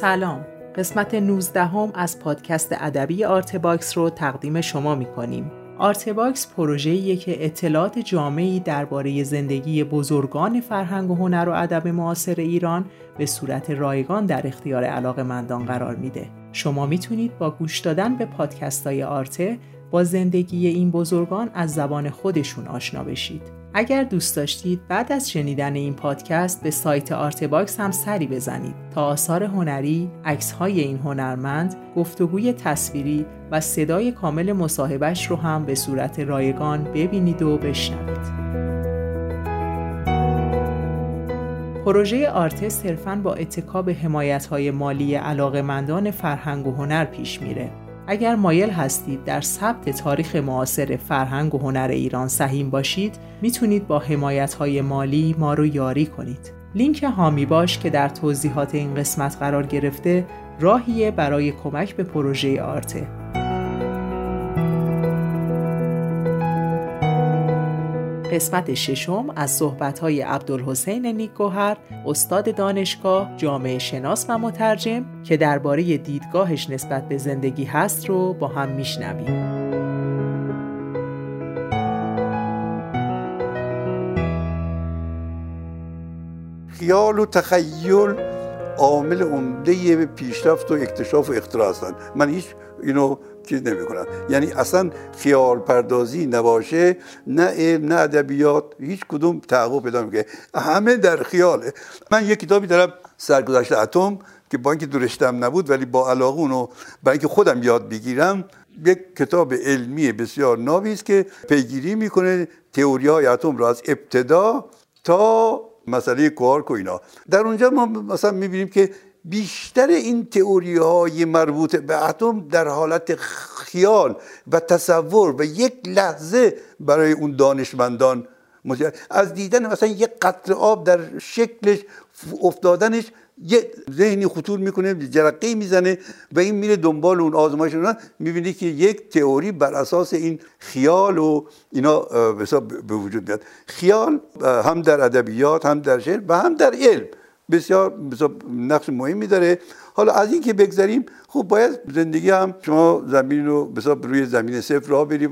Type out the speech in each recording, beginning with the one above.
سلام قسمت 19 هم از پادکست ادبی آرتباکس رو تقدیم شما می کنیم. آرتباکس پروژه‌ایه که اطلاعات جامعی درباره زندگی بزرگان فرهنگ و هنر و ادب معاصر ایران به صورت رایگان در اختیار علاقمندان قرار میده. شما می‌تونید با گوش دادن به پادکست های آرته با زندگی این بزرگان از زبان خودشون آشنا بشید. اگر دوست داشتید بعد از شنیدن این پادکست به سایت آرتباکس هم سری بزنید تا آثار هنری، های این هنرمند، گفتگوی تصویری و صدای کامل مصاحبش رو هم به صورت رایگان ببینید و بشنوید. پروژه آرته صرفاً با اتکاب حمایت های مالی علاقمندان فرهنگ و هنر پیش میره اگر مایل هستید در ثبت تاریخ معاصر فرهنگ و هنر ایران سهیم باشید می‌تونید با حمایت های مالی ما رو یاری کنید. لینک هامی باش که در توضیحات این قسمت قرار گرفته راهیه برای کمک به پروژه آرته. قسمت ششم از صحبت‌های عبدالحسین نیکوهر استاد دانشگاه جامعه شناس و مترجم که درباره دیدگاهش نسبت به زندگی هست رو با هم میشنویم. خیال و تخیل عامل عمده پیشرفت و اکتشاف و اختراع هستند. من هیچ اینو چیز نمی‌کنن. یعنی اصلا خیال پردازی نباشه نه علم نه ادبیات هیچ کدوم تحقق پیدا می‌کنه همه در خیاله. من یک کتابی دارم سرگذشت اتم که با اینکه دورشتم نبود ولی با علاقه اونو برای اینکه خودم یاد بگیرم یک کتاب علمی بسیار نابی است که پیگیری می‌کنه تئوری های اتم را از ابتدا تا مسئله کوارک و اینا. در اونجا ما مثلا می‌بینیم که بیشتر این تئوری های مربوط به اتم در حالت خیال و تصور و یک لحظه برای اون دانشمندان از دیدن مثلا یک قطر آب در شکلش افتادنش یه ذهنی خطور می‌کنه جرقه می‌زنه و این میره دنبال اون آزمایش اونا می‌بینی که یک تئوری بر اساس این خیال و اینا به وجود میاد. خیال هم در ادبیات هم در شعر و هم در علم. بسیار نقش مهمی داره. حالا از این که بگذاریم خب باید زندگی هم شما زمین رو بسیار روی زمین صفر راه بری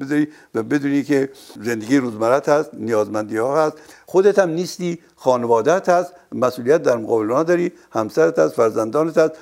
بذاری و بدونی که زندگی روزمرت هست نیازمندی ها هست. خودت هم نیستی خانوادت هست مسئولیت در مقابل داری همسرت هست فرزندانت هست.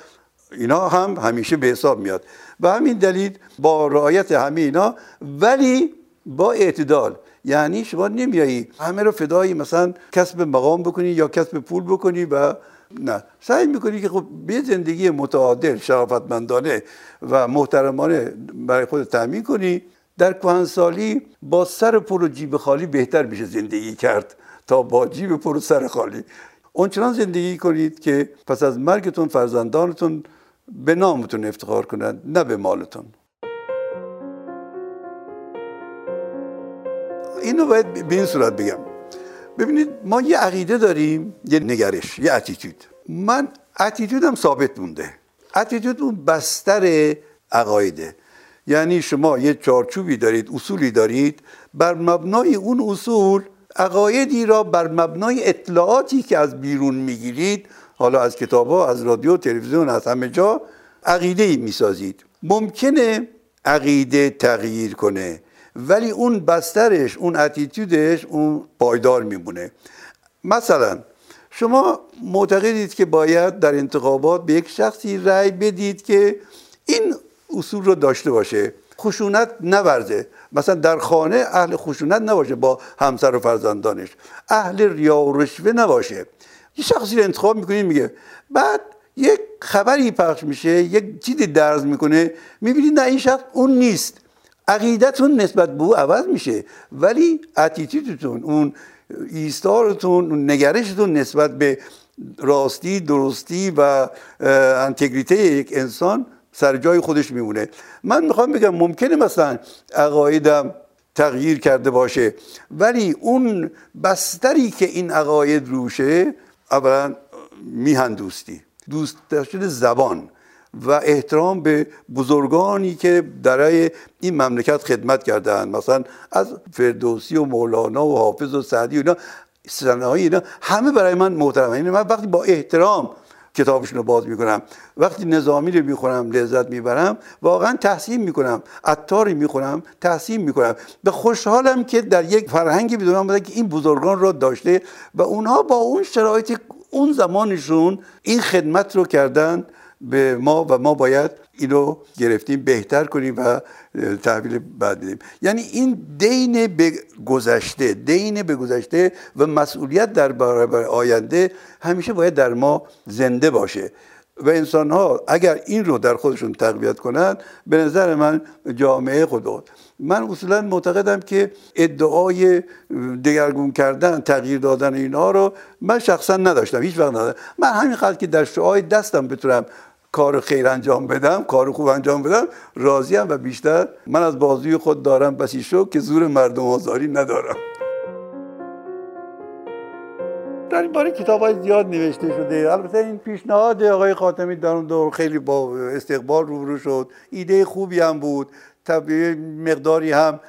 اینا هم همیشه به حساب میاد. و همین دلیل با رعایت همه اینا ولی با اعتدال یعنی شما نمیایی همه رو فدایی مثلا کسب مقام بکنی یا کسب پول بکنی و نه. سعی می‌کنی که خب به زندگی متعادل شرافتمندانه و محترمانه برای خود تأمین کنی. در کهنسالی با سر پر و جیب خالی بهتر میشه زندگی کرد تا با جیب پر و سر خالی. اونچنان زندگی کنید که پس از مرگتون فرزندانتون به نامتون افتخار کنند نه به مالتون. اینو باید به این صورت بگم. ببینید ما یه عقیده داریم یه نگرش یه اتیتود من اتیتودم ثابت مونده. اتیتود اون بستر عقایده. یعنی شما یه چارچوبی دارید اصولی دارید بر مبنای اون اصول عقایدی را بر مبنای اطلاعاتی که از بیرون می‌گیرید حالا از کتاب ها از رادیو تلویزیون از همه جا عقیده ای می‌سازید. ممکنه عقیده تغییر کنه. ولی اون بسترش اون اتیتودش اون پایدار میمونه. مثلا شما معتقدید که باید در انتخابات به یک شخصی رأی بدید که این اصول رو داشته باشه. خشونت نورزه. مثلا در خانه اهل خشونت نباشه با همسر و فرزندانش. اهل ریا و رشوه نباشه. یه شخصی رو انتخاب می‌کنید میگه. بعد یک خبری پخش میشه یک چیزی درز می‌کنه. می‌بینید نه این شخص اون نیست. عقیدتون نسبت به او عوض میشه. ولی اتیتودتون اون ایستارتون اون نگرشتون نسبت به راستی درستی و انتگریته یک انسان سر جای خودش میمونه. من می‌خوام بگم ممکنه مثلا عقایدم تغییر کرده باشه ولی اون بستری که این عقاید روشه اولا میهن دوستی. دوست داشتن زبان. و احترام به بزرگانی که برای این مملکت خدمت کردن مثلا از فردوسی و مولانا و حافظ و سعدی و اینا های اینا همه برای من محترمه. یعنی من وقتی با احترام کتابشون رو باز می‌کنم وقتی نظامی رو می‌خونم لذت می‌برم واقعا تحسین می‌کنم عطاری می‌خونم تحسین می‌کنم. به خوشحالم که در یک فرهنگی بدونم بوده که این بزرگان را داشته و اونها با اون شرایط اون زمانشون این خدمت رو کردن به ما و ما باید اینو گرفتیم بهتر کنیم و تحویل بعد بدیم. یعنی این دین به گذشته دین به گذشته و مسئولیت در برابر آینده همیشه باید در ما زنده باشه. و انسان ها اگر این رو در خودشون تقویت کنند به نظر من جامعه خود من اصولا معتقدم که ادعای دگرگون کردن تغییر دادن اینها رو من شخصا نداشتم هیچ وقت نداشتم. من همین خاطر که در شعای دستم بتونم کار خیر انجام بدم کار خوب انجام بدم راضیم و بیشتر من از بازوی خود دارم بسی شو که زور مردم آزاری ندارم. در این باره کتاب های زیاد نوشته شده. البته این پیشنهاد آقای خاتمی در اون دور خیلی با استقبال روبرو شد. ایده خوبی هم بود. طبیعی مقداری هم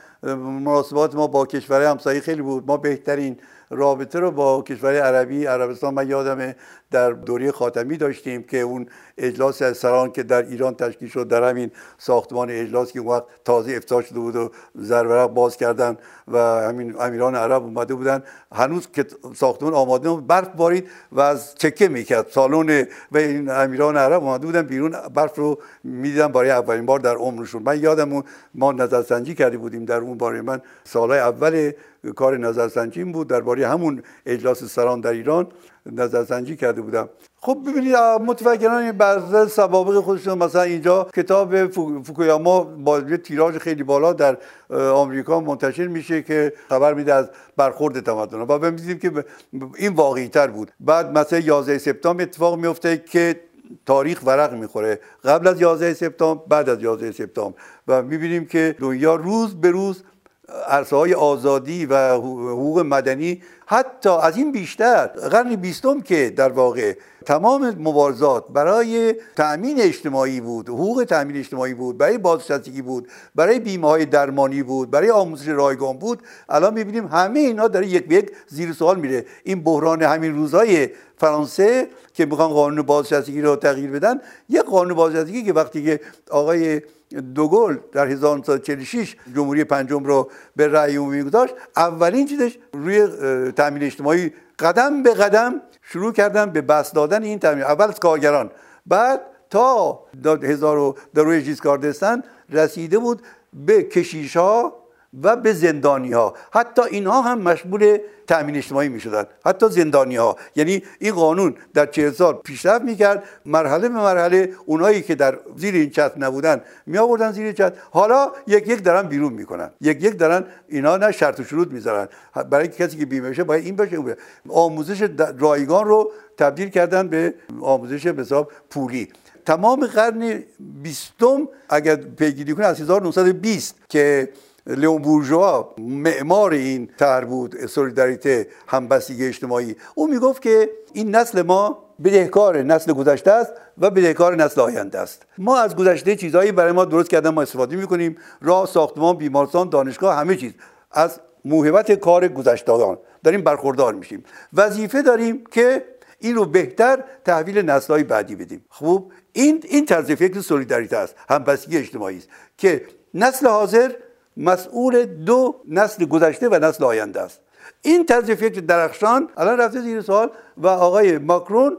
مناسبات ما با کشور همسایه خیلی بود. ما بهترین رابطه رو با کشور عربی عربستان من یادمه در دوره خاتمی داشتیم که اون اجلاس سران که در ایران تشکیل شد در همین ساختمان اجلاس که وقت تازه افتتاح شده بود و زرورق باز کردن و همین امیران عرب اومده بودن. هنوز که ساختمان آماده بود برف بارید و از چکه می‌کرد. سالن و این امیران عرب اومده بودن بیرون برف رو می‌دیدن برای اولین بار در عمرشون. من یادم ما نظرسنجی کرده بودیم در اون باره. من سالهای اول کار نظرسنجی بود. درباره همون اجلاس سران در ایران نظرسنجی کرده بودم. خب ببینید متفکران بعض سوابق خودشون مثلا اینجا کتاب فوکویاما با تیراژ خیلی بالا در آمریکا منتشر میشه که خبر میده از برخورد تمدن و ببینیم که این واقعی تر بود. بعد مثلا 11 سپتامبر اتفاق میفته که تاریخ ورق می‌خوره. قبل از 11 سپتامبر بعد از 11 سپتامبر. و می‌بینیم که دنیا روز به روز عرصه های آزادی و حقوق مدنی حتی از این بیشتر قرن بیستم که در واقع تمام مبارزات برای تأمین اجتماعی بود حقوق تأمین اجتماعی بود برای بازنشستگی بود برای بیمه های درمانی بود برای آموزش رایگان بود الان می‌بینیم همه اینا داره یک به یک زیر سوال میره. این بحران همین روزهای فرانسه که می‌خوان قانون بازنشستگی رو تغییر بدن یک قانون بازنشستگی که وقتی که آقای دوگل در 1946 جمهوری پنجم رو به رأی عمومی گذاشت اولین چیزش روی تامین اجتماعی قدم به قدم شروع کردن به بس دادن این تامین اول از کارگران. بعد تا هزار در روی رسیده بود به کشیش ها و به زندانی ها حتی اینها هم مشمول تأمین اجتماعی می شدن حتی زندانی ها یعنی این قانون در چهل سال پیشرفت می‌کرد. مرحله به مرحله اونایی که در زیر این چتر نبودن می آوردن زیر چتر. حالا یک یک دارن بیرون می‌کنن. یک یک دارن اینا نه شرط و شروط می‌ذارن. برای کسی که بیمه بشه باید این باشه آموزش رایگان رو تبدیل کردن به آموزش به پولی. تمام قرن بیستم اگر پیگیری کنه از 1920 که لیون بورژوا معمار این طرح بود سولیداریته همبستگی اجتماعی. او می‌گفت که این نسل ما بدهکار نسل گذشته است و بدهکار نسل آینده است. ما از گذشته چیزهایی برای ما درست کردن ما استفاده می‌کنیم. راه ساختمان بیمارستان دانشگاه همه چیز. از موهبت کار گذشتگان داریم برخوردار میشیم. وظیفه داریم که این رو بهتر تحویل نسلهای بعدی بدیم. خوب این این طرز فکر سولیداریته است همبستگی اجتماعی است که نسل حاضر مسئول دو نسل گذشته و نسل آینده است. این طرز فکر درخشان الان رفته زیر سوال و آقای ماکرون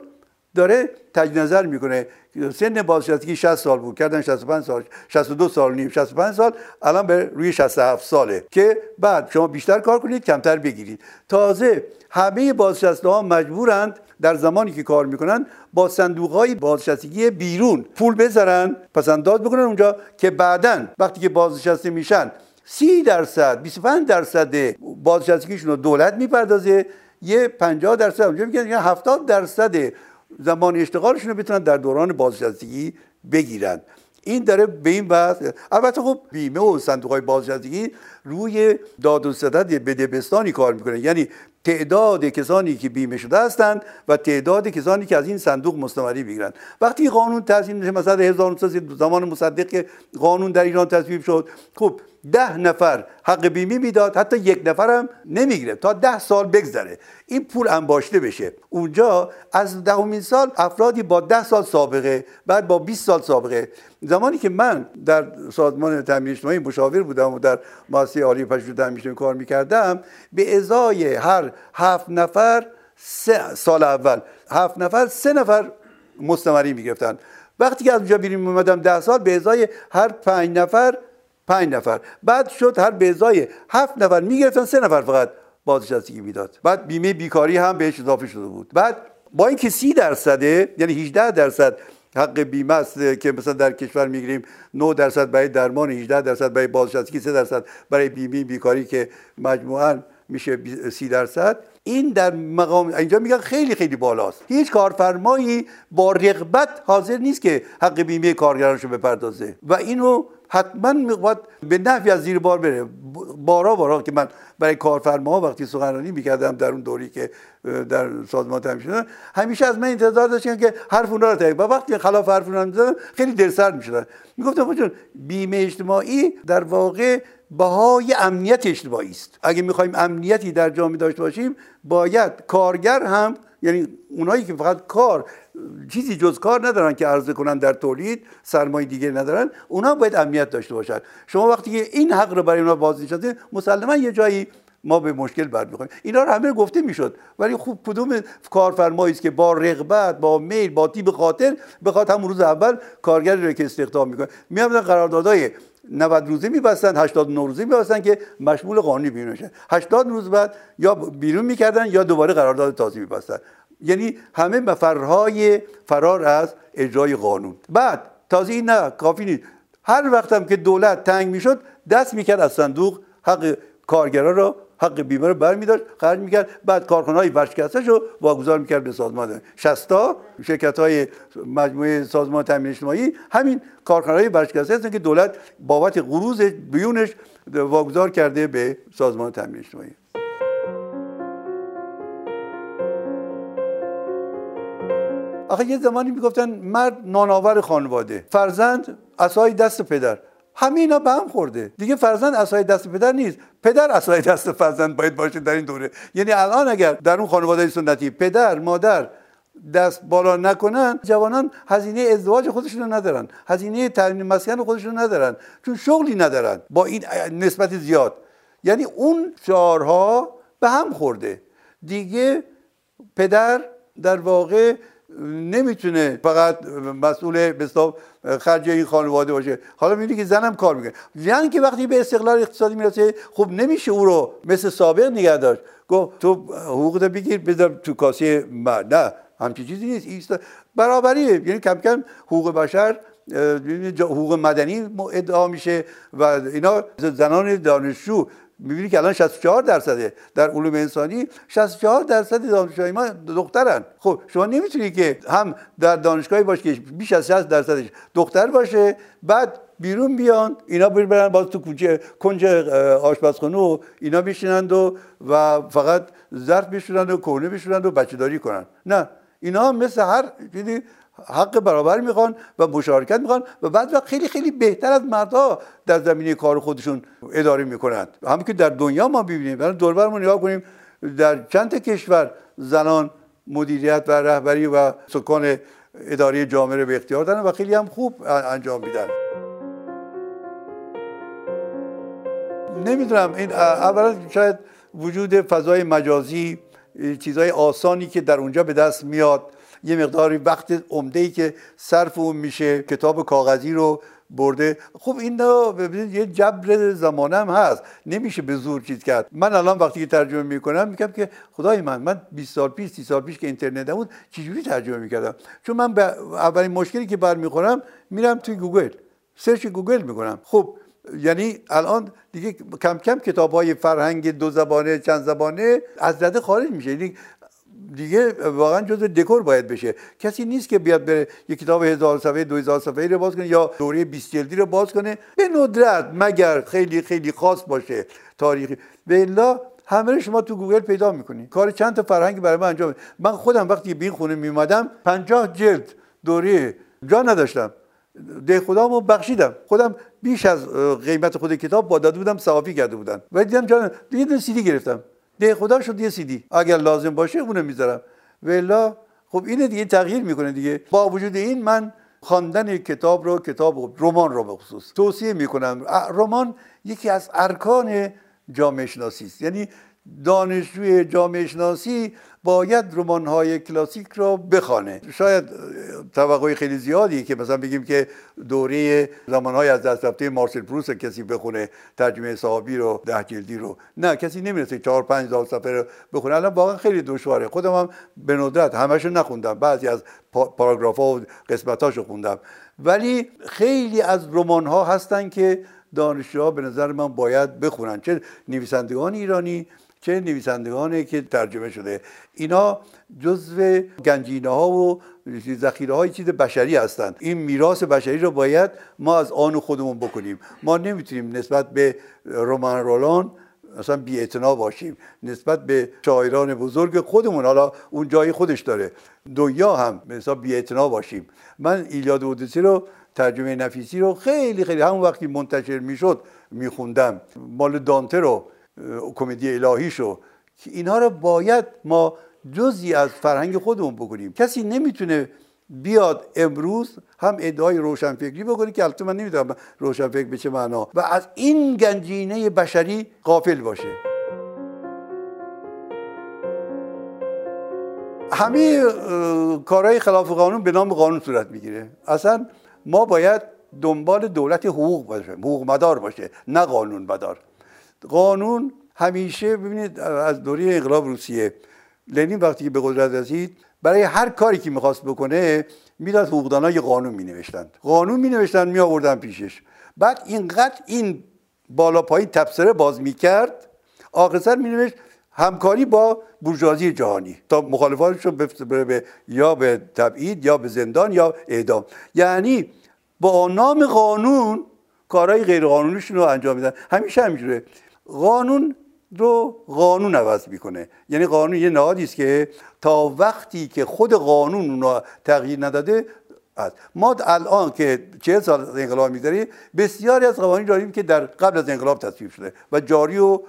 داره تجدید نظر می‌کنه. سن بازنشستگی 60 سال بود کردن 65 سال 62 سال نیم 65 سال الان به روی 67 ساله که بعد شما بیشتر کار کنید کمتر بگیرید. تازه همه بازنشسته ها مجبورند در زمانی که کار می‌کنن با صندوق های بازنشستگی بیرون پول بذارن پس انداز بکنن اونجا که بعدا وقتی که بازنشسته میشن سی درصد 25 درصد بازنشستگیشون رو دولت می‌پردازه یه 50 درصد اونجا میگن 70 درصد زمان اشتغالشون رو بتونن در دوران بازنشستگی بگیرن. این داره به این بحث البته خب بیمه و صندوق های بازنشستگی روی داد و ستد بدبستانی کار می‌کنه. یعنی تعداد کسانی که بیمه شده هستند و تعداد کسانی که از این صندوق مستمری بگیرند وقتی قانون تصویب میشه مثلا 1900 زمان مصدق که قانون در ایران تصویب شد. خب ده نفر حق بیمه می‌داد حتی یک نفر هم نمی‌گیره. تا ده سال بگذره. این پول انباشته بشه. اونجا از دهمین سال افرادی با ده سال سابقه بعد با 20 سال سابقه. زمانی که من در سازمان تامین اجتماعی مشاور بودم و در مؤسسه عالی پژوهش تامین کار می‌کردم. به ازای هر هفت نفر سه سال اول هفت نفر سه نفر مستمری می‌گرفتن. وقتی که از اونجا بیرون اومدم ده سال به ازای هر پنج نفر پنج نفر. بعد شد هر به ازای هفت نفر می‌گرفتن سه نفر فقط بازنشستگی می‌داد. بعد بیمه بیکاری هم بهش اضافه شده بود. بعد با اینکه سی درصده یعنی 18 درصد حق بیمه است که مثلا در کشور می‌گیریم 9 درصد برای درمان 18 درصد برای بازنشستگی 3 درصد برای بیمه بیکاری که مجموعا میشه 30 درصد. این در مقام اینجا میگن خیلی خیلی بالاست. هیچ کارفرمایی با رغبت حاضر نیست که حق بیمه کارگرانشو بپردازه. و اینو حتما باید به نحوی از زیر بار بره. بارا بارا که من برای کارفرما وقتی سخنرانی می‌کردم در اون دوری که در سازمان تامین همیشه از من انتظار داشتن که حرف اونا رو تایید و وقتی خلاف حرف اونا می‌زدن خیلی دلسرد می‌شدن می‌گفتم چون بیمه اجتماعی در واقع بهای امنیت اجتماعی است. اگه می‌خوایم امنیتی در جامعه داشته باشیم باید کارگر هم یعنی اونایی که فقط کار چیزی جز کار ندارن که عرضه کنن در تولید سرمایه دیگه ندارن اونا باید امنیت داشته باشن. شما وقتی که این حق رو برای اونا بازنشسته مسلما یه جایی ما به مشکل برمیخوریم اینا رو همه گفته می‌شد. ولی خوب کدوم کارفرمایی است که با رغبت با میل با تیب خاطر بخواد همون روز اول کارگری رو که استخدام می‌کنه؟ میامدن قراردادهای 90 روزه میبستن 89 روزه میبستن که مشمول قانونی بیرون 80 روز بعد یا بیرون می‌کردن یا دوباره قرارداد تازه میبستن. یعنی همه مفرهای فرار از اجرای قانون. بعد تازه این نه کافی نیست. هر وقت هم که دولت تنگ می‌شد دست می‌کرد از صندوق حق کارگرا رو حق بیمه رو برمیداشت خرج می‌کرد بعد کارخانه های ورشکسته رو واگذار می‌کرد به سازمان شستا شرکت های مجموعه سازمان تامین اجتماعی. همین کارخانه های ورشکسته هستن که دولت بابت قروض بیونش واگذار کرده به سازمان تامین اجتماعی. آخه یه زمانی می‌گفتن مرد نانآور خانواده فرزند اسای دست پدر. همه اینا به هم خورده. دیگه فرزند اسای دست پدر نیست. پدر اسای دست فرزند باید باشه در این دوره. یعنی الان اگر در اون خانواده سنتی پدر مادر دست بالا نکنن جوانان هزینه ازدواج خودشون رو ندارن. هزینه تعلیم مسکن خودشون رو ندارن. چون شغلی ندارن. با این نسبت زیاد. یعنی اون شعارها به هم خورده. دیگه پدر در واقع نمی‌تونه فقط مسئول به خرج این خانواده باشه. حالا می‌بینی که زنم کار می‌کنه. یعنی که وقتی به استقلال اقتصادی می‌رسه خب نمیشه او رو مثل سابق نگه داشت. گفت تو حقوق بگیر بذار تو کاسه نه همچین چیزی نیست. برابریه. یعنی کم کم حقوق بشر حقوق مدنی ادعا میشه و اینا. زنان دانشجو می‌بینی که الان 64 درصده. در علوم انسانی 64 درصد دانشجوهای ما دخترن. خب شما نمی‌تونی که هم در دانشگاهی باشه که بیش از 60 درصدش دختر باشه بعد بیرون بیان اینا برن باز تو کوچه کنج آشپزخونه و اینا بشینند و و فقط ظرف بشورند و کونه بشورند و بچه داری کنن نه. اینا مثل هر حق برابر می‌خوان و مشارکت می‌خوان و بعد وقت خیلی خیلی بهتر از مردها در زمینه کار خودشون اداره می‌کنند همین که در دنیا ما ببینیم برای دوربرمون نگاه کنیم در چند کشور زنان مدیریت و رهبری و سکان اداره جامعه رو به اختیار دارن و خیلی هم خوب انجام میدن. نمی‌دونم این اولا شاید وجود فضای مجازی چیزهای آسانی که در اونجا به دست میاد. یه مقداری وقت عمده ای که صرف اون میشه کتاب کاغذی رو برده. خب این ببینید یه جبر زمانه هم هست. نمیشه به زور چیز کرد. من الان وقتی که ترجمه می‌کنم میگم که خدای من من 20 سال پیش 30 سال پیش که اینترنت نبود چجوری ترجمه می‌کردم؟ چون من اولین مشکلی که برمیخورم میرم توی گوگل. search گوگل می‌کنم. خب یعنی الان دیگه کم کم کتاب های فرهنگ دو زبانه چند زبانه از رده خارج میشه. یعنی دیگه واقعا جز دکور باید بشه. کسی نیست که بیاد بره یک کتاب هزار صفحه دو هزار صفحه رو باز کنه یا دوره 20 جلدی رو باز کنه. به ندرت مگر خیلی خیلی خاص باشه تاریخی. به الا همه شما تو گوگل پیدا می‌کنی. کار چند تا فرهنگ برای من انجام من خودم وقتی به این خونه میومدم 50 جلد دوره جا نداشتم. ده خدامو بخشیدم. خودم بیش از قیمت خود کتاب با داده بودم صافی کرده بودن. و دیدم جان دیگه سیدی گرفتم. ده خدا شد یه سیدی اگر لازم باشه اونو می‌ذارم. ولا خب اینه دیگه تغییر می‌کنه دیگه. با وجود این من خواندن کتاب رو کتاب رمان رو به خصوص توصیه می‌کنم. رمان یکی از ارکان جامعه شناسی است. یعنی دانشجوی جامعه شناسی باید رمان های کلاسیک را بخوانه. شاید توقعی خیلی زیادی که مثلا بگیم که دوره زمان های از دست رفته مارسل پروس کسی بخونه ترجمه صحابی رو ده جلدی رو. نه کسی نمی‌رسه چهار پنج سال سفر رو بخونه. الان واقعا خیلی دشواره. خودم هم به ندرت همشو نخوندم. بعضی از پاراگراف ها و قسمت هاشو خوندم. ولی خیلی از رمان ها هستن که دانشجوها به نظر من باید بخونن. چه نویسندگان ایرانی چه نویسندگانی که ترجمه شده. اینا جزو گنجینه ها و ذخیره های چیز بشری هستند. این میراث بشری رو باید ما از آن خودمون بکنیم. ما نمی‌تونیم نسبت به رومان رولان مثلا بی باشیم. نسبت به شاعران بزرگ خودمون حالا اون جای خودش داره. دنیا هم مثلا بی باشیم. من ایلیاد اودیسی رو ترجمه نفیسی رو خیلی خیلی همون وقتی منتشر می‌شد میخوندم. مال دانته رو کمدی الهیشو که اینها رو باید ما جزی از فرهنگ خودمون بکنیم. کسی نمی‌تونه بیاد امروز هم ادعای روشنفکری بکنه که البته من نمی‌دونم روشنفکر به چه معنا. و از این گنجینه بشری قافل باشه. همه کارهای خلاف قانون به نام قانون صورت می‌گیره. اصلا ما باید دنبال دولت حقوق باشه حقوق مدار باشه نه قانون مدار. قانون همیشه ببینید از دوره انقلاب روسیه لنین وقتی که به قدرت رسید برای هر کاری که می‌خواست بکنه می‌داد حقوقدانا یه قانون می نوشتند قانون می نوشتند می آوردن پیشش. بعد اینقدر این بالا پایین تبصره باز می‌کرد آخر می نوشت همکاری با بورژوازی جهانی تا مخالفاتش رو به یا به تبعید یا به زندان یا اعدام. یعنی با نام قانون کارهای غیر قانونیشون رو انجام میدن. همیشه همینجوره. قانون رو قانون عوض می‌کنه. یعنی قانون یه نهادی است که تا وقتی که خود قانون اون تغییر نداده است ما الان که چه سال از انقلاب می‌ذاریم بسیاری از قوانین داریم که در قبل از انقلاب تصویب شده و جاری و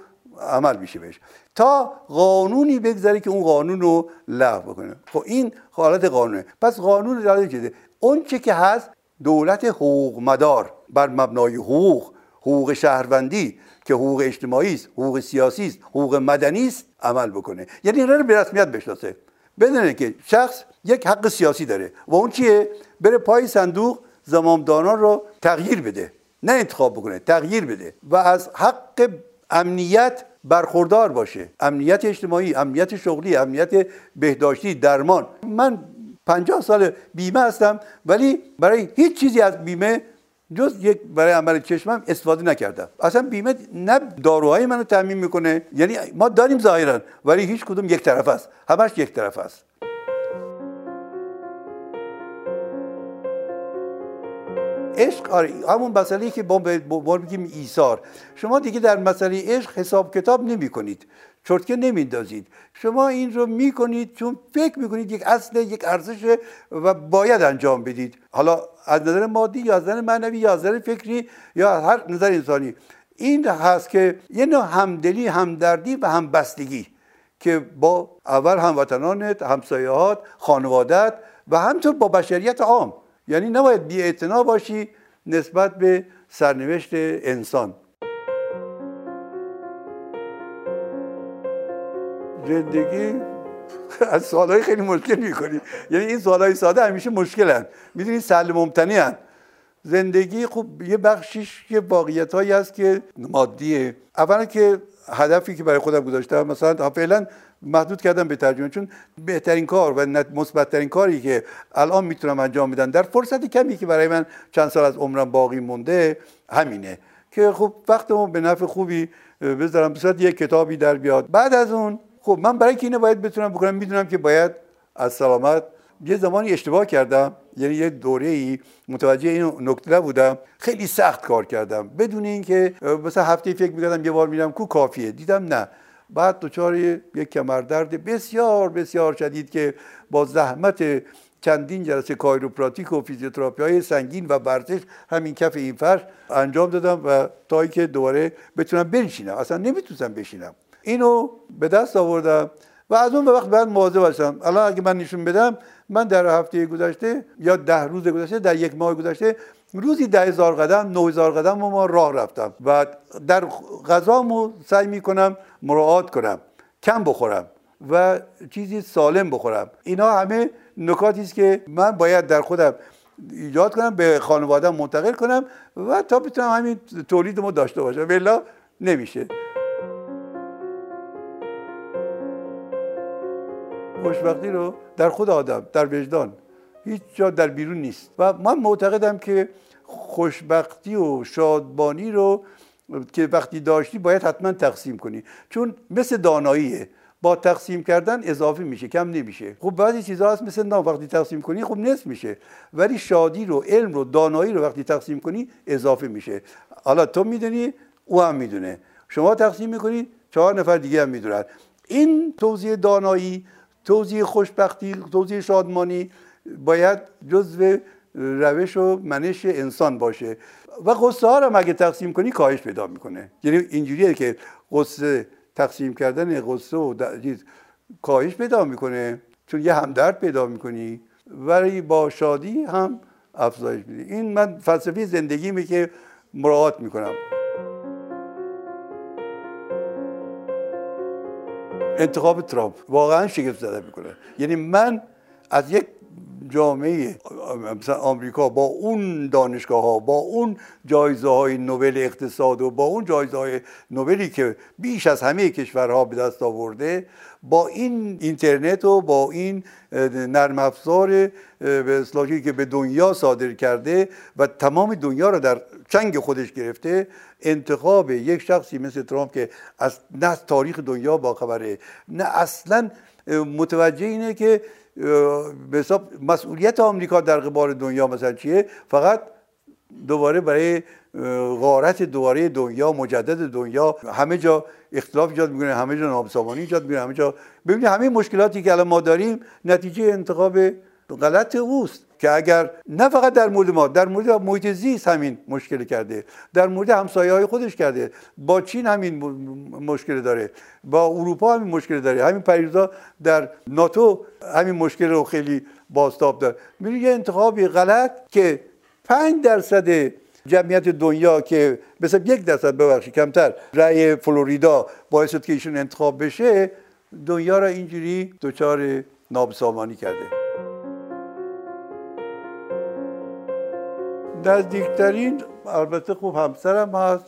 عمل میشه بهش. تا قانونی بگذاره که اون قانون رو لغو بکنه. خب این حالت قانونه. پس قانون داره چیزه. اون چه که هست دولت حقوق مدار بر مبنای حقوق حقوق شهروندی که حقوق اجتماعی است حقوق سیاسی است حقوق مدنی است عمل بکنه. یعنی این رو به رسمیت بشناسه. بدونه که شخص یک حق سیاسی داره و اون چیه؟ بره پای صندوق زمامداران رو تغییر بده. نه انتخاب بکنه تغییر بده و از حق امنیت برخوردار باشه. امنیت اجتماعی امنیت شغلی امنیت بهداشتی درمان. من پنجاه سال بیمه هستم ولی برای هیچ چیزی از بیمه جز یک برای عمل چشمم استفاده نکردم. اصلا بیمه نه داروهای منو تعمین می‌کنه یعنی ما داریم ظاهرا ولی هیچ کدوم یک طرف است. همش یک طرف است. عشق آره همون مسئله که با بگیم ایثار. شما دیگه در مسئله عشق حساب کتاب نمی کنید چرتکه نمیندازید شما این رو می‌کنید چون فکر می‌کنید یک اصل یک ارزش و باید انجام بدید. حالا از نظر مادی یا از نظر معنوی یا از نظر فکری یا هر نظر انسانی. این هست که یه نوع همدلی همدردی و همبستگی که با اول هموطنانت همسایهات خانوادت و همطور با بشریت عام. یعنی نباید بی باشی نسبت به سرنوشت انسان. زندگی از سوالای خیلی مشکل می‌کنی. یعنی این سوالای ساده همیشه مشکل هست می‌دونی سهل ممتنی هست زندگی خوب یه بخشیش یه واقعیت هایی هست که مادیه. اولا که هدفی که برای خودم گذاشتم مثلا فعلا محدود کردم به ترجمه چون بهترین کار و مثبتترین کاری که الان می‌تونم انجام بدم در فرصت کمی که برای من چند سال از عمرم باقی مونده همینه. که خب وقتمو به نفع خوبی بذارم به یک کتابی در بیاد. بعد از اون خب من برای که اینو باید بتونم بکنم می‌دونم که باید از سلامت یه زمانی اشتباه کردم یعنی یه دوره ای متوجه این نکته نبودم. خیلی سخت کار کردم. بدون اینکه مثلا هفته فکر می‌کردم یه بار میرم کو کافیه؟ دیدم نه. بعد دچار یک کمردرد بسیار بسیار شدید که با زحمت چندین جلسه کایروپراتیک و فیزیوتراپی های سنگین و ورزش همین کف این فرش انجام دادم و تا که دوباره بتونم بنشینم. اصلا نمی‌تونستم بشینم. اینو به دست آوردم و از اون به وقت بعد مواظب باشم. الان اگه من نشون بدم من در هفته گذشته یا ده روز گذشته در یک ماه گذشته روزی ده هزار قدم نه هزار قدم و ما راه رفتم و در غذامو سعی می‌کنم مراعات کنم کم بخورم و چیزی سالم بخورم. اینا همه نکاتی است که من باید در خودم ایجاد کنم به خانوادم منتقل کنم و تا بتونم همین تولید ما داشته باشم. ولی نمیشه. خوشبختی رو در خود آدم در وجدان هیچ جا در بیرون نیست. و من معتقدم که خوشبختی و شادبانی رو که وقتی داشتی باید حتما تقسیم کنی. چون مثل داناییه با تقسیم کردن اضافه میشه کم نمیشه. خب بعضی چیزها هست مثل نام وقتی تقسیم کنی خب نصف میشه. ولی شادی رو علم رو دانایی رو وقتی تقسیم کنی اضافه میشه. حالا تو می‌دونی او هم می‌دونه. شما تقسیم می‌کنید چهار نفر دیگه هم می‌دونن. این توضیح دانایی توضیح خوشبختی توضیح شادمانی باید جزو روش و منش انسان باشه. و قصه ها رو اگه تقسیم کنی کاهش پیدا می‌کنه. یعنی اینجوریه که قصه تقسیم کردن قصه و کاهش پیدا می‌کنه. چون یه همدرد پیدا می‌کنی. ولی با شادی هم افزایش میده. این من فلسفه زندگیمه که مراعات می‌کنم. انتخاب ترامپ. واقعا شگفت زده می‌کنه. یعنی من از یک جامعه مثلا آمریکا با اون دانشگاه ها با اون جایزه های نوبل اقتصاد و با اون جایزه های نوبلی که بیش از همه کشورها به دست آورده با این اینترنت و با این نرم افزار به که به دنیا صادر کرده و تمام دنیا رو در چنگ خودش گرفته انتخاب یک شخصی مثل ترامپ که از نه تاریخ دنیا با خبره نه اصلا متوجه اینه که به حساب مسئولیت آمریکا در قبال دنیا مثلا چیه؟ فقط دوباره برای غارت دوباره دنیا مجدد دنیا همه جا اختلاف ایجاد می‌کنه همه جا نابسامانی ایجاد می‌کنه همه جا ببینید همه مشکلاتی که الان ما داریم نتیجه انتخاب غلط اوست که اگر نه فقط در مورد ما در مورد محیط زیست همین مشکل کرده. در مورد همسایه های خودش کرده. با چین همین مشکل داره. با اروپا همین مشکل داره. همین پریزا در ناتو همین مشکل رو خیلی باستاب داره. میره یه انتخابی غلط که پنج درصد جمعیت دنیا که مثلا یک درصد ببخشید کمتر رأی فلوریدا باعث شد که ایشون انتخاب بشه دنیا را اینجوری دچار نابسامانی کرده. نزدیکترین البته خوب همسرم هست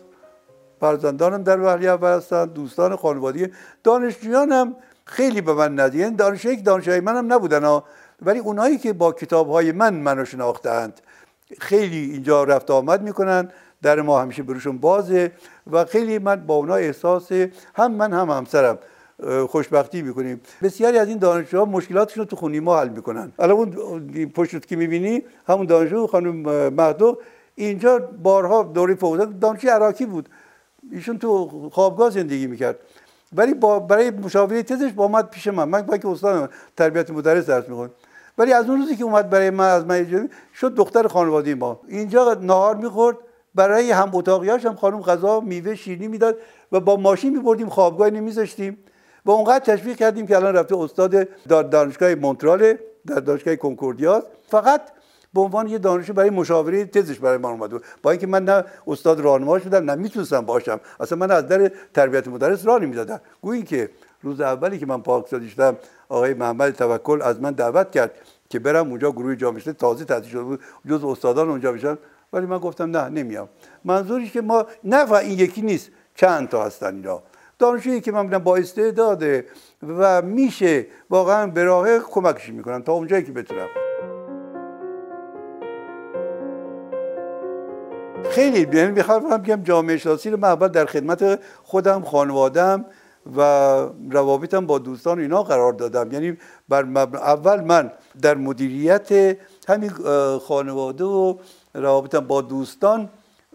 فرزندانم در وحلی اول هستن دوستان خانوادگی دانشجویان هم خیلی به من نزدیک یعنی دانشجوی دانشجوی منم نبودن ها ولی اونایی که با کتاب های من منو شناختند خیلی اینجا رفت آمد می‌کنن در ما همیشه بروشون بازه و خیلی من با اونا احساس هم من هم همسرم. خوشبختی می‌کنیم. بسیاری از این دانشجوها مشکلاتشون رو تو خونی ما حل می‌کنن. الان اون پشت که می‌بینی همون دانشجو خانم مهدو اینجا بارها دوره فوق دانشجو عراقی بود. ایشون تو خوابگاه زندگی می‌کرد. ولی با برای مشاوره تزش با اومد پیش من. من با که استاد تربیت مدرس درس می‌خوند. ولی از اون روزی که اومد برای من از من شد دختر خانواده ما. اینجا نهار می‌خورد. برای هم اتاقیاش هم خانم غذا میوه شیرینی می‌داد و با ماشین میبردیم خوابگاه نمیذاشتیم. و اونقدر تشویق کردیم که الان رفته استاد دانشگاه مونترال در دانشگاه کنکوردیا فقط به عنوان یه دانشجو برای مشاوره تزش برای من اومد. با اینکه من نه استاد راهنما شدم نه می‌تونستم باشم. اصلا من از در تربیت مدرس راه نمی‌دادم گویی که روز اولی که من پاکسازی شدم آقای محمد توکل از من دعوت کرد که برم اونجا گروه جامعه تازه تأسیس شده بود. جز استادان اونجا بشن ولی من گفتم نه نمیام. منظوری که ما نه این یکی نیست. چند تا هستن اینا دانشجویی که من با استعداده و میشه واقعا به راه کمکش می‌کنم تا اونجایی که بتونم. خیلی یعنی می‌خوام بگم جامعه شناسی رو من اول در خدمت خودم خانوادم و روابطم با دوستان اینا قرار دادم. یعنی بر اول من در مدیریت همین خانواده و روابطم با دوستان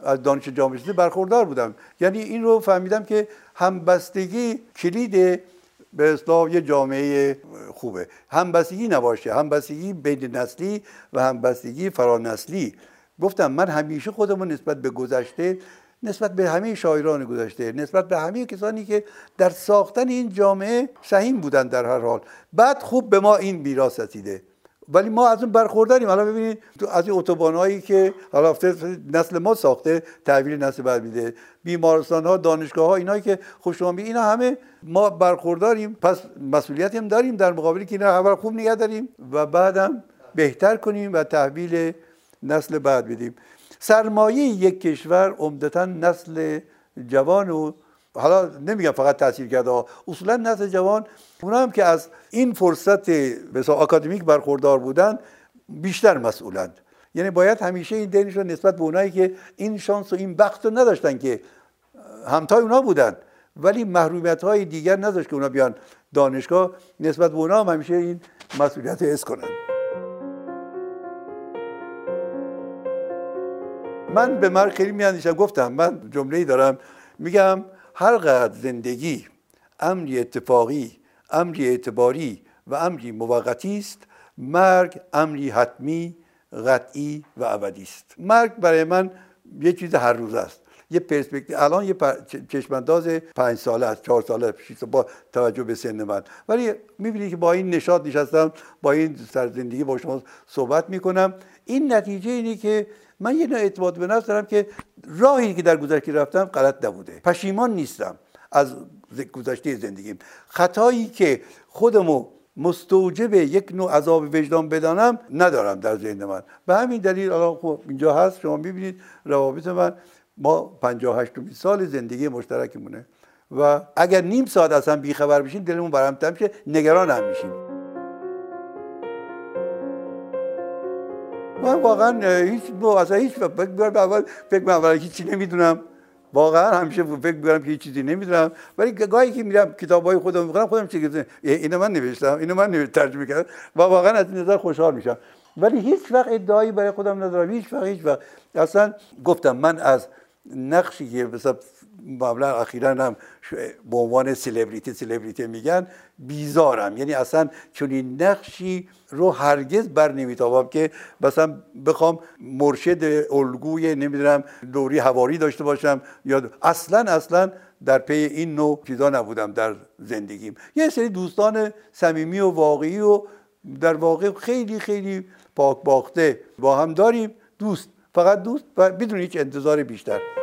از دانش جامعه برخوردار بودم. یعنی این رو فهمیدم که همبستگی کلید به اصلاح یه جامعه خوبه. همبستگی نباشه. همبستگی بین نسلی و همبستگی فرانسلی. گفتم من همیشه خودمون نسبت به گذشته نسبت به همه شاعران گذشته نسبت به همه کسانی که در ساختن این جامعه سهیم بودن در هر حال. بعد خوب به ما این میراث رسیده. ولی ما از اون برخورداریم. حالا ببینید از این اتوبانایی که حالا نسل ما ساخته تحویل نسل بعد میده. بیمارستان ها دانشگاه ها اینایی که خوش شما اینا همه ما برخورداریم. پس مسئولیتی هم داریم. در مقابلی که اینا اول خوب نگه داریم و بعدم بهتر کنیم و تحویل نسل بعد بدیم. سرمایه یک کشور عمدتا نسل جوان و حالا نمیگم فقط تاثیر کرده اصولا نسل جوان اونا هم که از این فرصت بسا آکادمیک برخوردار بودن بیشتر مسئولند. یعنی باید همیشه این دینش رو نسبت به اونایی که این شانس و این بخت رو نداشتن که همتای اونا بودن. ولی محرومیت های دیگر نداشت که اونا بیان دانشگاه نسبت به اونا هم همیشه این مسئولیت حس کنن من به مرگ خیلی میاندیشم. گفتم من جمله ای دارم. میگم هر قدر زندگی امری اتفاقی امری اعتباری و امری موقتی است مرگ امری حتمی قطعی و ابدی است. مرگ برای من یه چیز هر روز است. یه پرسپکتیو الان یه چشمانداز پنج ساله است چهار ساله شیست با توجه به سن من. ولی می‌بینی که با این نشاط نشستم با این سر زندگی با شما صحبت می‌کنم. این نتیجه اینه که من یه اعتماد به نفس دارم که راهی که در گذشته رفتم غلط نبوده. پشیمان نیستم از گذشته زندگیم. خطایی که خودمو مستوجب یک نوع عذاب وجدان بدانم ندارم در ذهن من. به همین دلیل الان خب اینجا هست شما می‌بینید روابط من. ما 58 سال زندگی مشترکمونه و اگر نیم ساعت اصلا بیخبر بشین دلمون برهم میشه نگران هم میشیم. من واقعا هیچ اصلا هیچ فکر اول فکر اول هیچی نمی‌دونم. واقعا همیشه فکر می‌کنم که هیچ چیزی نمی‌دونم. ولی گاهی که میرم کتاب های خودم می‌خونم خودم چه اینو من نوشتم. اینو من ترجمه کردم. و واقعا از این نظر خوشحال میشم. ولی هیچ وقت ادعایی برای خودم ندارم. هیچ وقت هیچ وقت. اصلا گفتم من از نقشی که مثلا معمولا اخیرا هم به عنوان سلبریتی سلبریتی میگن بیزارم. یعنی اصلا این نقشی رو هرگز بر نمیتابم که مثلا بخوام مرشد الگوی نمی‌دونم دوری هواری داشته باشم یا اصلا اصلا در پی این نوع چیزا نبودم در زندگیم. یه سری دوستان صمیمی و واقعی و در واقع خیلی خیلی پاک باخته با هم داریم. دوست فقط دوست و بدون هیچ انتظار بیشتر.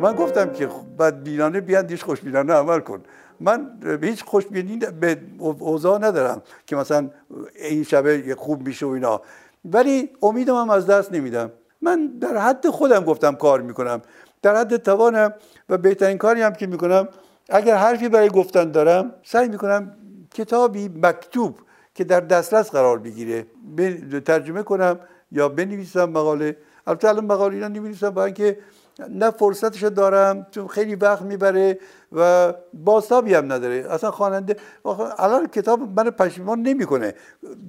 من گفتم که بدبینانه بیان خوش خوشبینانه عمل کن. من هیچ خوشبینی به اوضاع ندارم که مثلا این شبه خوب میشه و اینا. ولی امیدم هم از دست نمیدم. من در حد خودم گفتم کار می‌کنم. در حد توانم و بهترین کاری که می‌کنم اگر حرفی برای گفتن دارم سعی می‌کنم کتابی مکتوب که در دسترس قرار بگیره ترجمه کنم یا بنویسم مقاله. البته الان مقاله اینا نمی‌نویسم با اینکه نه فرصتش دارم چون خیلی وقت می‌بره و بازتابی هم نداره. اصلا خواننده الان کتاب من پشیمان نمی‌کنه.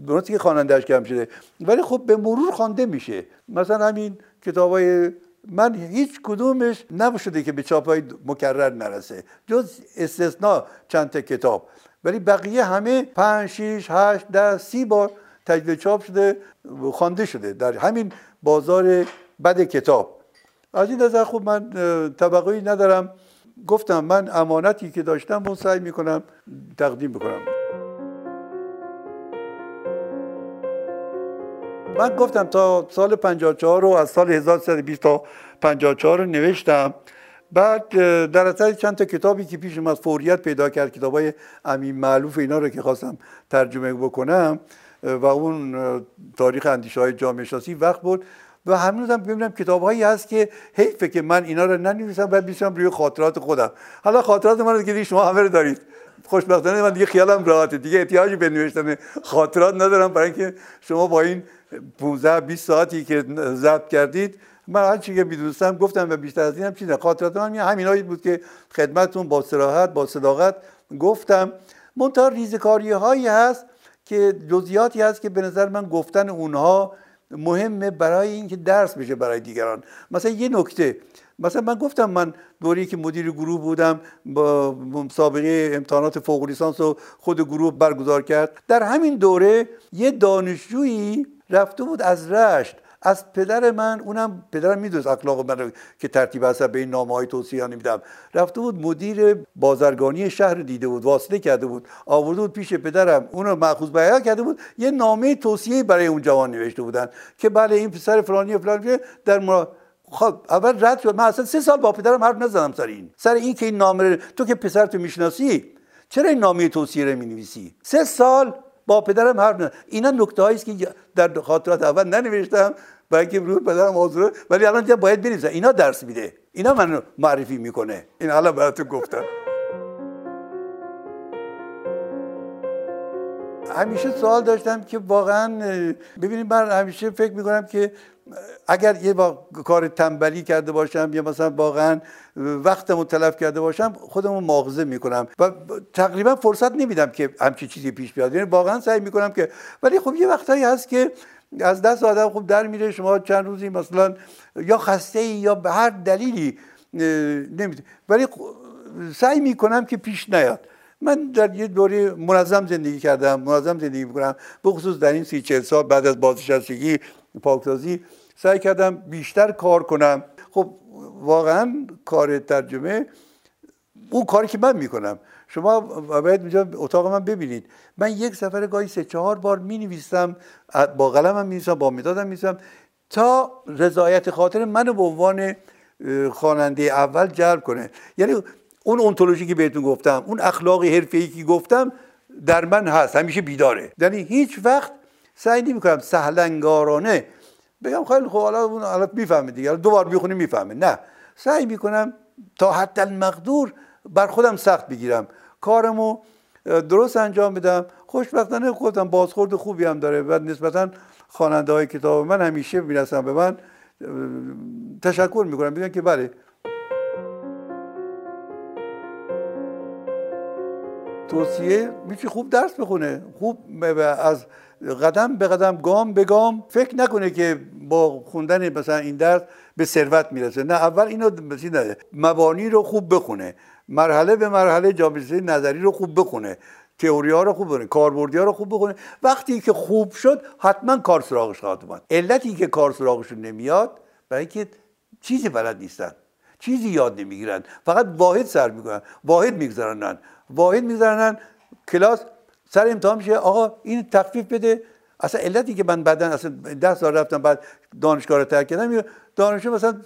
درسته که خوانندهش کم شده ولی خب به مرور خوانده میشه. مثلا همین کتاب های من هیچ کدومش نشده که به چاپ های مکرر نرسه. جز استثنا چند تا کتاب. ولی بقیه همه پنج، شیش، هشت، ده، سی بار تجدید چاپ شده خوانده شده. در همین بازار بد کتاب. از این نظر خوب من طبقه ندارم. گفتم من امانتی که داشتم رو سعی می‌کنم تقدیم بکنم. من گفتم تا سال 54 رو از سال 1320 تا 54 رو نوشتم. بعد در اثر چند تا کتابی که پیش از فوریت پیدا کرد کتابای امین معلوف اینا رو که خواستم ترجمه بکنم و اون تاریخ اندیشه های جامعه شناسی وقت بود و هنوز هم ببینم کتاب هایی هست که حیفه که من اینا رو ننویسم و بیشترم روی خاطرات خودم. حالا خاطرات من رو که شما همه رو دارید. خوشبختانه من دیگه خیالم راحته. دیگه احتیاجی به نوشتن خاطرات ندارم. برای اینکه شما با این 15 20 ساعتی که ضبط کردید من هر چی که می‌دونستم گفتم و بیشتر از این هم چیزه. خاطرات من همینا بود که خدمتتون با صراحت با صداقت گفتم. منتها ریزکاری هایی هست که جزئیاتی هست که به نظر من گفتن اونها مهمه برای اینکه درس بشه برای دیگران. مثلا یه نکته مثلا من گفتم من دوری که مدیر گروه بودم با مسابقه امتحانات فوق لیسانس رو خود گروه برگزار کرد. در همین دوره یه دانشجویی رفته بود از رشت از پدر من اونم پدرم می‌دونست اخلاق من که ترتیب هست به این نامه های توصیه نمیدم. رفته بود مدیر بازرگانی شهر دیده بود واسطه کرده بود. آورده بود پیش پدرم. اونو مأخوذ بیان کرده بود. یه نامه توصیه برای اون جوان نوشته بودن که بله این پسر فلانی و فلانی در مرا خب اول رد شد. من اصلا سه سال با پدرم حرف نزدم سر این. سر این که این نامه تو که پسر تو می‌شناسی چرا این نامه توصیه رو می‌نویسی؟ سه سال با پدرم حرف نزدم اینا نکته است که در خاطرات اول ننوشتم برای اینکه روی پدرم آزوره ولی الان باید بنویسم اینا درس میده. اینا من معرفی می‌کنه. این الان براتون گفتم. همیشه سوال داشتم که واقعا ببینید من همیشه فکر می‌کنم که اگر یه با کار تنبلی کرده باشم یا مثلا واقعا وقتمو تلف کرده باشم خودمو ماغزه می‌کنم و تقریبا فرصت نمیدم که همچی چیزی پیش بیاد. یعنی واقعا سعی می‌کنم که ولی خب یه وقتایی هست که از دست آدم خوب در میره شما چند روزی مثلا یا خسته ای یا به هر دلیلی نمیده ولی سعی می‌کنم که پیش نیاد. من در یه دوره منظم زندگی کردم منظم زندگی می‌کنم به خصوص در این سی چل سال بعد از بازنشستگی پاکسازی سعی کردم بیشتر کار کنم. خب واقعا کار ترجمه اون کاری که من می‌کنم. شما باید اینجا اتاق من ببینید. من یک سفر گاهی سه چهار بار می نویسم با قلمم می نویسم با مدادم می نویسم تا رضایت خاطر منو به عنوان خواننده اول جلب کنه. یعنی اون اونتولوژی که بهتون گفتم اون اخلاق حرفه‌ای که گفتم در من هست. همیشه بیداره. یعنی هیچ وقت سعی نمی کنم سهلنگارانه. بگم خیلی خب حالا اون حالا می‌فهمه دیگه. دو بار می‌خونی می‌فهمه نه. سعی می‌کنم تا حد المقدور بر خودم سخت بگیرم. کارمو درست انجام بدم. خوشبختانه خودم بازخورد خوبی هم داره. و نسبتا خواننده های کتاب من همیشه می‌رسن به من. تشکر می‌کنم. میگن که بله. توصیه میشه خوب درس بخونه. خوب از قدم به قدم گام به گام. فکر نکنه که با خوندن مثلا این درس به ثروت می‌رسه. نه اول اینو مبانی رو خوب بخونه. مرحله به مرحله جامعه نظری رو خوب بخونه. تئوری ها رو خوب بخونه. کاربردی ها رو خوب بخونه. وقتی که خوب شد حتما کار سراغش خواهد اومد. علتی که کار سراغشون نمیاد برای اینکه چیزی بلد نیستن. چیزی یاد نمی‌گیرن. فقط واحد سر می‌کنن. واحد میگذرنن واحد میگذرنن کلاس سر امتحان میشه آقا این تخفیف بده. اصلا علتی که من بعدا اصلا ده سال رفتم بعد دانشگاه رو ترک کردم دانشجو مثلا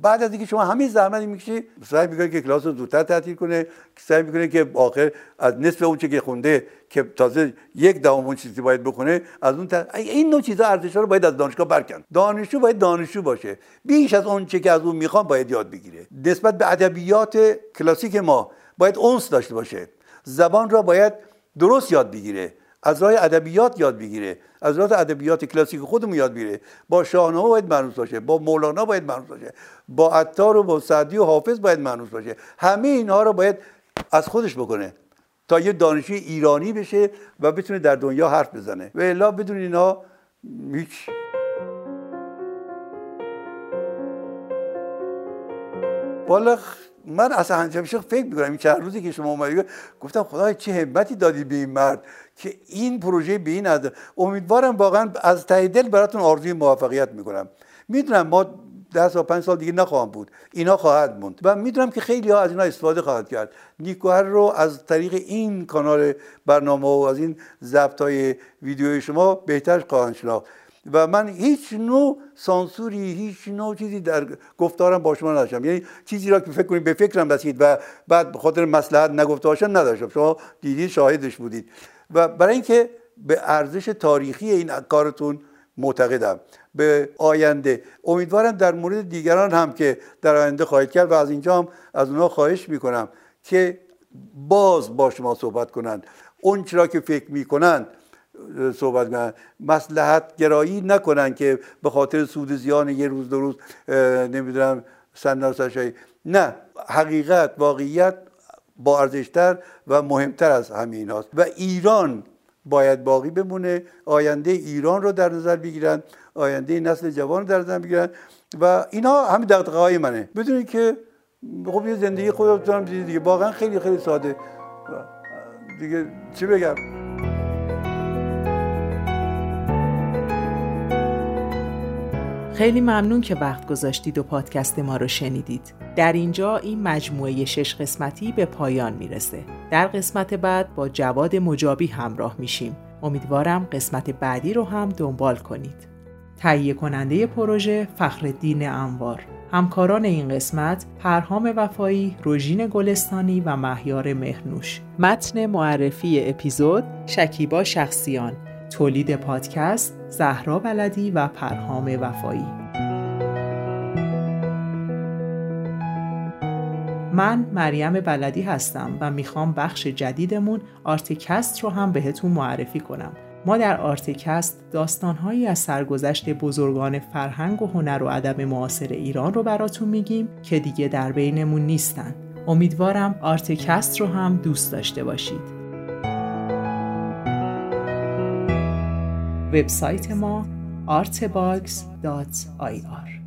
بعد از اینکه شما همین زحمت می‌کشی سعی می‌کنه که کلاس رو زودتر تعطیل کنه سعی می‌کنه که آخر از نصف اون چه که خونده که تازه یک دهم اون چیزی باید بکنه از اون این نوع چیزا ارزش رو باید از دانشگاه برکن. دانشجو باید دانشجو باشه. بیش از اون چه که از اون می‌خوام باید یاد بگیره. نسبت به ادبیات کلاسیک ما باید اونس داشته باشه. زبان را باید درست یاد بگیره. از راه ادبیات یاد بگیره. از راه ادبیات کلاسیک خودمون یاد بگیره. با شاهنامه باید معنوس باشه. با مولانا باید معنوس باشه. با عطار و با سعدی و حافظ باید معنوس باشه. همه اینها رو باید از خودش بکنه. تا یه دانشی ایرانی بشه و بتونه در دنیا حرف بزنه. و الا بدون اینا هیچ. بالا من اصلا همیشه فکر می‌کنم این چند روزی که شما اومدید گفتم خدای چه همتی دادی به این مرد که این پروژه به این از امیدوارم واقعا از ته دل براتون آرزوی موفقیت می‌کنم. می‌دونم ما ده سال پنج سال دیگه نخواهم بود. اینا خواهد موند. و می‌دونم که خیلی ها از اینا استفاده خواهد کرد. نیکوهر رو از طریق این کانال برنامه و از این ضبط های ویدیوی شما بهتر خواهند شناخت. و من هیچ نوع سانسوری هیچ نوع چیزی در گفتارم با شما نداشتم. یعنی چیزی را که فکر کنید به فکرم رسید و بعد به خاطر مصلحت نگفته باشم نداشتم. شما دیدید شاهدش بودید. و برای اینکه به ارزش تاریخی این کارتون معتقدم به آینده. امیدوارم در مورد دیگران هم که در آینده خواهید کرد و از اینجا هم از اونها خواهش می‌کنم که باز با شما صحبت کنند. اون چرا که فکر می‌کنند صحبت کنن. مسلحت گرایی نکنن که به خاطر سود زیان یه روز دو روز نمی‌دونم سندار نه حقیقت واقعیت با ارزشتر و مهمتر از همین هاست و ایران باید باقی بمونه. آینده ایران رو در نظر بگیرن. آینده نسل جوان رو در نظر بگیرن. و اینا همین دقدقه های منه. بدونید که خب یه زندگی خودم دیگه. واقعا خیلی خیلی ساده. دیگه چی بگم؟ خیلی ممنون که وقت گذاشتید و پادکست ما رو شنیدید. در اینجا این مجموعه شش قسمتی به پایان می‌رسه. در قسمت بعد با جواد مجابی همراه میشیم. امیدوارم قسمت بعدی رو هم دنبال کنید. تهیه کننده پروژه فخردین انوار همکاران این قسمت پرهام وفایی، روژین گلستانی و مهیار مهنوش متن معرفی اپیزود شکیبا شخصیان تولید پادکست زهرا بلدی و پرهام وفایی. من مریم بلدی هستم و می‌خوام بخش جدیدمون آرتیکست رو هم بهتون معرفی کنم. ما در آرتیکست داستانهایی از سرگذشت بزرگان فرهنگ و هنر و ادب معاصر ایران رو براتون میگیم که دیگه در بینمون نیستن. امیدوارم آرتیکست رو هم دوست داشته باشید. وبسایت ما artbox.ir